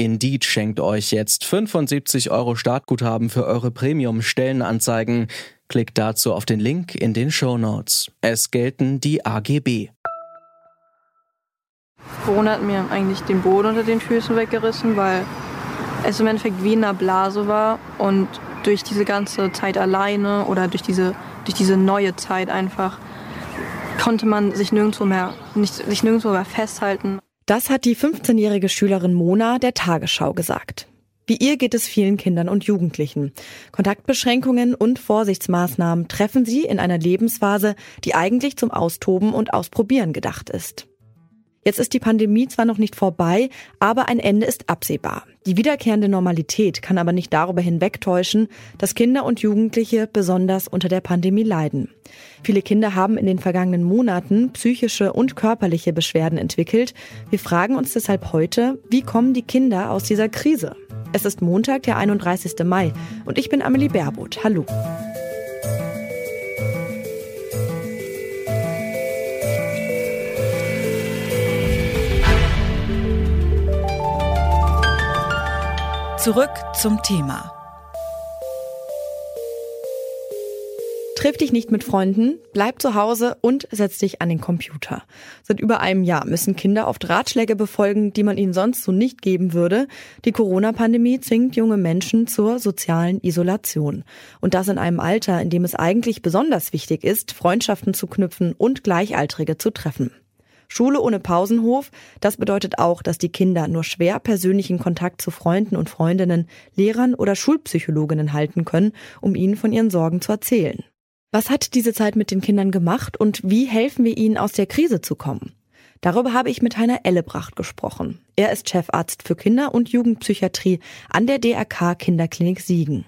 Indeed schenkt euch jetzt 75 Euro Startguthaben für eure Premium-Stellenanzeigen. Klickt dazu auf den Link in den Show Notes. Es gelten die AGB. Corona hat mir eigentlich den Boden unter den Füßen weggerissen, weil es im Endeffekt wie in einer Blase war und durch diese ganze Zeit alleine oder durch diese, durch diese neue Zeit einfach konnte man sich nirgendwo mehr, nicht, sich nirgendwo mehr festhalten. Das hat die 15-jährige Schülerin Mona der Tagesschau gesagt. Wie ihr geht es vielen Kindern und Jugendlichen. Kontaktbeschränkungen und Vorsichtsmaßnahmen treffen sie in einer Lebensphase, die eigentlich zum Austoben und Ausprobieren gedacht ist. Jetzt ist die Pandemie zwar noch nicht vorbei, aber ein Ende ist absehbar. Die wiederkehrende Normalität kann aber nicht darüber hinwegtäuschen, dass Kinder und Jugendliche besonders unter der Pandemie leiden. Viele Kinder haben in den vergangenen Monaten psychische und körperliche Beschwerden entwickelt. Wir fragen uns deshalb heute, wie kommen die Kinder aus dieser Krise? Es ist Montag, der 31. Mai und ich bin Amelie Baerboth. Hallo. Zurück zum Thema. Triff dich nicht mit Freunden, bleib zu Hause und setz dich an den Computer. Seit über einem Jahr müssen Kinder oft Ratschläge befolgen, die man ihnen sonst so nicht geben würde. Die Corona-Pandemie zwingt junge Menschen zur sozialen Isolation. Und das in einem Alter, in dem es eigentlich besonders wichtig ist, Freundschaften zu knüpfen und Gleichaltrige zu treffen. Schule ohne Pausenhof, das bedeutet auch, dass die Kinder nur schwer persönlichen Kontakt zu Freunden und Freundinnen, Lehrern oder Schulpsychologinnen halten können, um ihnen von ihren Sorgen zu erzählen. Was hat diese Zeit mit den Kindern gemacht und wie helfen wir ihnen aus der Krise zu kommen? Darüber habe ich mit Heiner Ellebracht gesprochen. Er ist Chefarzt für Kinder- und Jugendpsychiatrie an der DRK Kinderklinik Siegen.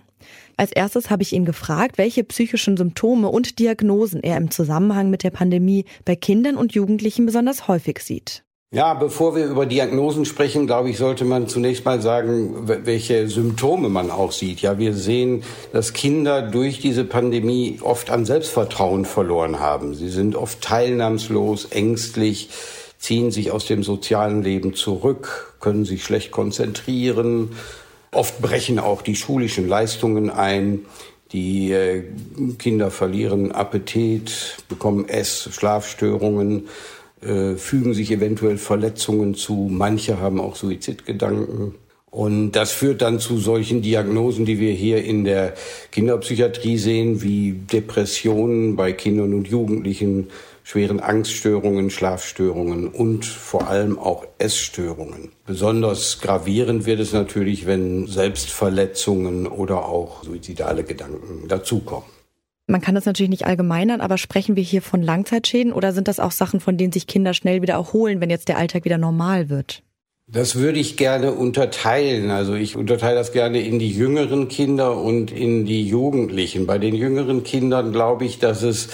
Als erstes habe ich ihn gefragt, welche psychischen Symptome und Diagnosen er im Zusammenhang mit der Pandemie bei Kindern und Jugendlichen besonders häufig sieht. Ja, bevor wir über Diagnosen sprechen, glaube ich, sollte man zunächst mal sagen, welche Symptome man auch sieht. Ja, wir sehen, dass Kinder durch diese Pandemie oft an Selbstvertrauen verloren haben. Sie sind oft teilnahmslos, ängstlich, ziehen sich aus dem sozialen Leben zurück, können sich schlecht konzentrieren, Oft brechen auch die schulischen Leistungen ein. Die äh, Kinder verlieren Appetit, bekommen Ess-, Schlafstörungen, äh, fügen sich eventuell Verletzungen zu. Manche haben auch Suizidgedanken. Und das führt dann zu solchen Diagnosen, die wir hier in der Kinderpsychiatrie sehen, wie Depressionen bei Kindern und Jugendlichen, schweren Angststörungen, Schlafstörungen und vor allem auch Essstörungen. Besonders gravierend wird es natürlich, wenn Selbstverletzungen oder auch suizidale Gedanken dazukommen. Man kann das natürlich nicht allgemeinern, aber sprechen wir hier von Langzeitschäden oder sind das auch Sachen, von denen sich Kinder schnell wieder erholen, wenn jetzt der Alltag wieder normal wird? Das würde ich gerne unterteilen. Also ich unterteile das gerne in die jüngeren Kinder und in die Jugendlichen. Bei den jüngeren Kindern glaube ich, dass es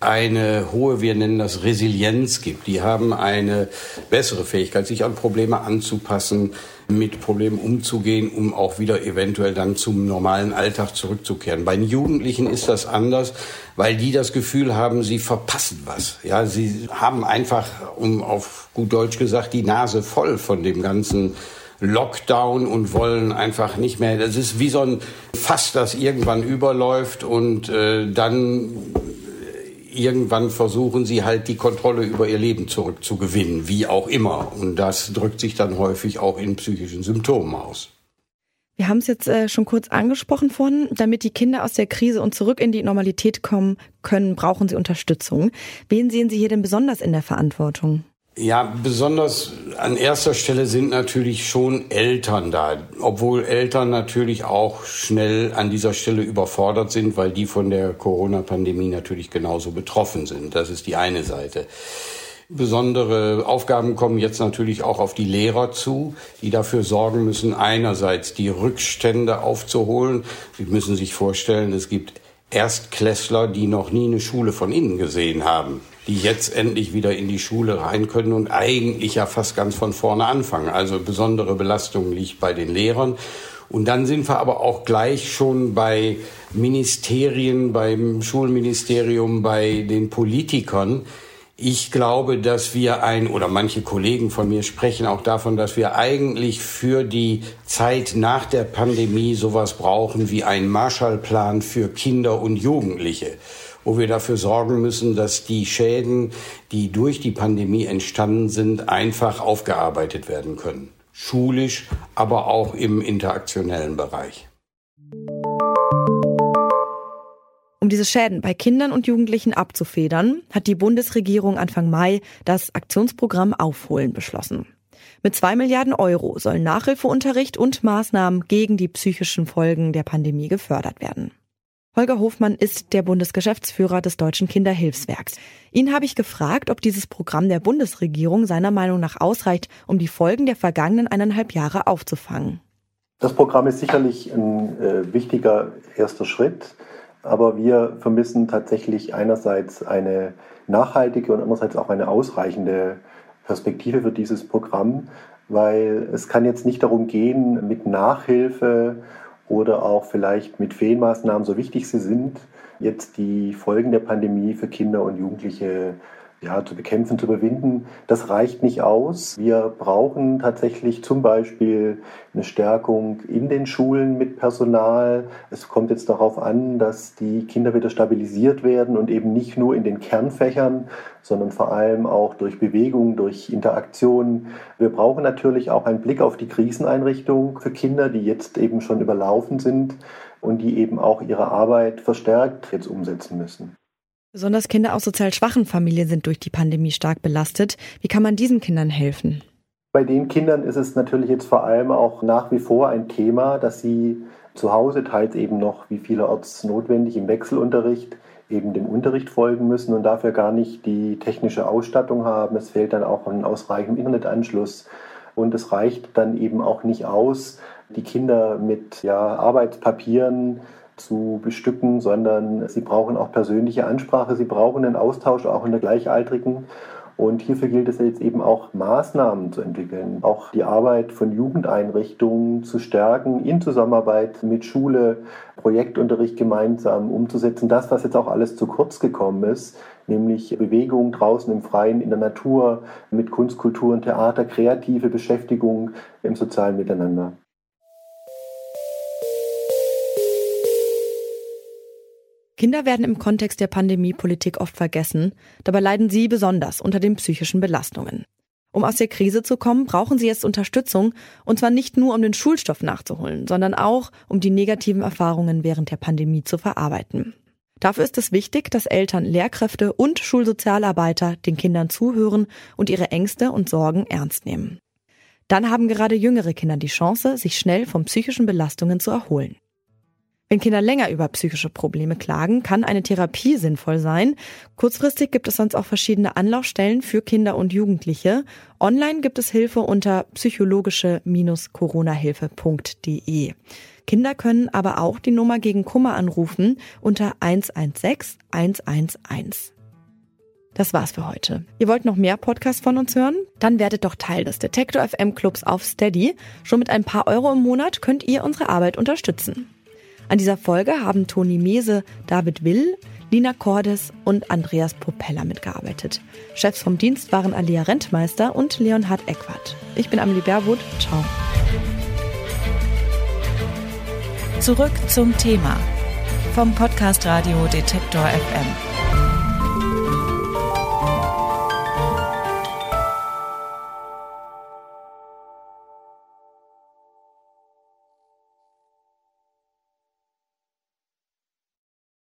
eine hohe, wir nennen das Resilienz gibt. Die haben eine bessere Fähigkeit, sich an Probleme anzupassen, mit Problemen umzugehen, um auch wieder eventuell dann zum normalen Alltag zurückzukehren. Bei den Jugendlichen ist das anders, weil die das Gefühl haben, sie verpassen was. Ja, sie haben einfach, um auf gut Deutsch gesagt, die Nase voll von dem ganzen Lockdown und wollen einfach nicht mehr. Das ist wie so ein Fass, das irgendwann überläuft und äh, dann irgendwann versuchen sie halt die Kontrolle über ihr Leben zurückzugewinnen, wie auch immer. Und das drückt sich dann häufig auch in psychischen Symptomen aus. Wir haben es jetzt äh, schon kurz angesprochen vorhin. Damit die Kinder aus der Krise und zurück in die Normalität kommen können, brauchen sie Unterstützung. Wen sehen Sie hier denn besonders in der Verantwortung? Ja, besonders an erster Stelle sind natürlich schon Eltern da, obwohl Eltern natürlich auch schnell an dieser Stelle überfordert sind, weil die von der Corona-Pandemie natürlich genauso betroffen sind. Das ist die eine Seite. Besondere Aufgaben kommen jetzt natürlich auch auf die Lehrer zu, die dafür sorgen müssen, einerseits die Rückstände aufzuholen. Sie müssen sich vorstellen, es gibt Erstklässler, die noch nie eine Schule von innen gesehen haben, die jetzt endlich wieder in die Schule rein können und eigentlich ja fast ganz von vorne anfangen. Also besondere Belastung liegt bei den Lehrern. Und dann sind wir aber auch gleich schon bei Ministerien, beim Schulministerium, bei den Politikern. Ich glaube, dass wir ein, oder manche Kollegen von mir sprechen auch davon, dass wir eigentlich für die Zeit nach der Pandemie sowas brauchen wie einen Marshallplan für Kinder und Jugendliche, wo wir dafür sorgen müssen, dass die Schäden, die durch die Pandemie entstanden sind, einfach aufgearbeitet werden können schulisch, aber auch im interaktionellen Bereich. Um diese Schäden bei Kindern und Jugendlichen abzufedern, hat die Bundesregierung Anfang Mai das Aktionsprogramm Aufholen beschlossen. Mit zwei Milliarden Euro sollen Nachhilfeunterricht und Maßnahmen gegen die psychischen Folgen der Pandemie gefördert werden. Holger Hofmann ist der Bundesgeschäftsführer des Deutschen Kinderhilfswerks. Ihn habe ich gefragt, ob dieses Programm der Bundesregierung seiner Meinung nach ausreicht, um die Folgen der vergangenen eineinhalb Jahre aufzufangen. Das Programm ist sicherlich ein äh, wichtiger erster Schritt, aber wir vermissen tatsächlich einerseits eine nachhaltige und andererseits auch eine ausreichende Perspektive für dieses Programm, weil es kann jetzt nicht darum gehen, mit Nachhilfe oder auch vielleicht mit Feenmaßnahmen, so wichtig sie sind, jetzt die Folgen der Pandemie für Kinder und Jugendliche ja, zu bekämpfen, zu überwinden, das reicht nicht aus. Wir brauchen tatsächlich zum Beispiel eine Stärkung in den Schulen mit Personal. Es kommt jetzt darauf an, dass die Kinder wieder stabilisiert werden und eben nicht nur in den Kernfächern, sondern vor allem auch durch Bewegung, durch Interaktion. Wir brauchen natürlich auch einen Blick auf die Kriseneinrichtung für Kinder, die jetzt eben schon überlaufen sind und die eben auch ihre Arbeit verstärkt jetzt umsetzen müssen. Besonders Kinder aus sozial schwachen Familien sind durch die Pandemie stark belastet. Wie kann man diesen Kindern helfen? Bei den Kindern ist es natürlich jetzt vor allem auch nach wie vor ein Thema, dass sie zu Hause teils eben noch, wie vielerorts notwendig, im Wechselunterricht eben dem Unterricht folgen müssen und dafür gar nicht die technische Ausstattung haben. Es fehlt dann auch ein ausreichender Internetanschluss und es reicht dann eben auch nicht aus, die Kinder mit ja, Arbeitspapieren zu bestücken, sondern sie brauchen auch persönliche Ansprache, sie brauchen einen Austausch auch in der Gleichaltrigen. Und hierfür gilt es jetzt eben auch Maßnahmen zu entwickeln, auch die Arbeit von Jugendeinrichtungen zu stärken, in Zusammenarbeit mit Schule, Projektunterricht gemeinsam umzusetzen. Das, was jetzt auch alles zu kurz gekommen ist, nämlich Bewegung draußen im Freien, in der Natur, mit Kunst, Kultur und Theater, kreative Beschäftigung im sozialen Miteinander. Kinder werden im Kontext der Pandemiepolitik oft vergessen, dabei leiden sie besonders unter den psychischen Belastungen. Um aus der Krise zu kommen, brauchen sie jetzt Unterstützung, und zwar nicht nur um den Schulstoff nachzuholen, sondern auch um die negativen Erfahrungen während der Pandemie zu verarbeiten. Dafür ist es wichtig, dass Eltern, Lehrkräfte und Schulsozialarbeiter den Kindern zuhören und ihre Ängste und Sorgen ernst nehmen. Dann haben gerade jüngere Kinder die Chance, sich schnell von psychischen Belastungen zu erholen. Wenn Kinder länger über psychische Probleme klagen, kann eine Therapie sinnvoll sein. Kurzfristig gibt es sonst auch verschiedene Anlaufstellen für Kinder und Jugendliche. Online gibt es Hilfe unter psychologische-coronahilfe.de. Kinder können aber auch die Nummer gegen Kummer anrufen unter 116 111. Das war's für heute. Ihr wollt noch mehr Podcasts von uns hören? Dann werdet doch Teil des Detektor FM Clubs auf Steady. Schon mit ein paar Euro im Monat könnt ihr unsere Arbeit unterstützen. An dieser Folge haben Toni Mese, David Will, Lina Cordes und Andreas Propeller mitgearbeitet. Chefs vom Dienst waren Alia Rentmeister und Leonhard Eckwart. Ich bin Amelie Baerwood. Ciao. Zurück zum Thema vom Podcast Radio Detektor FM.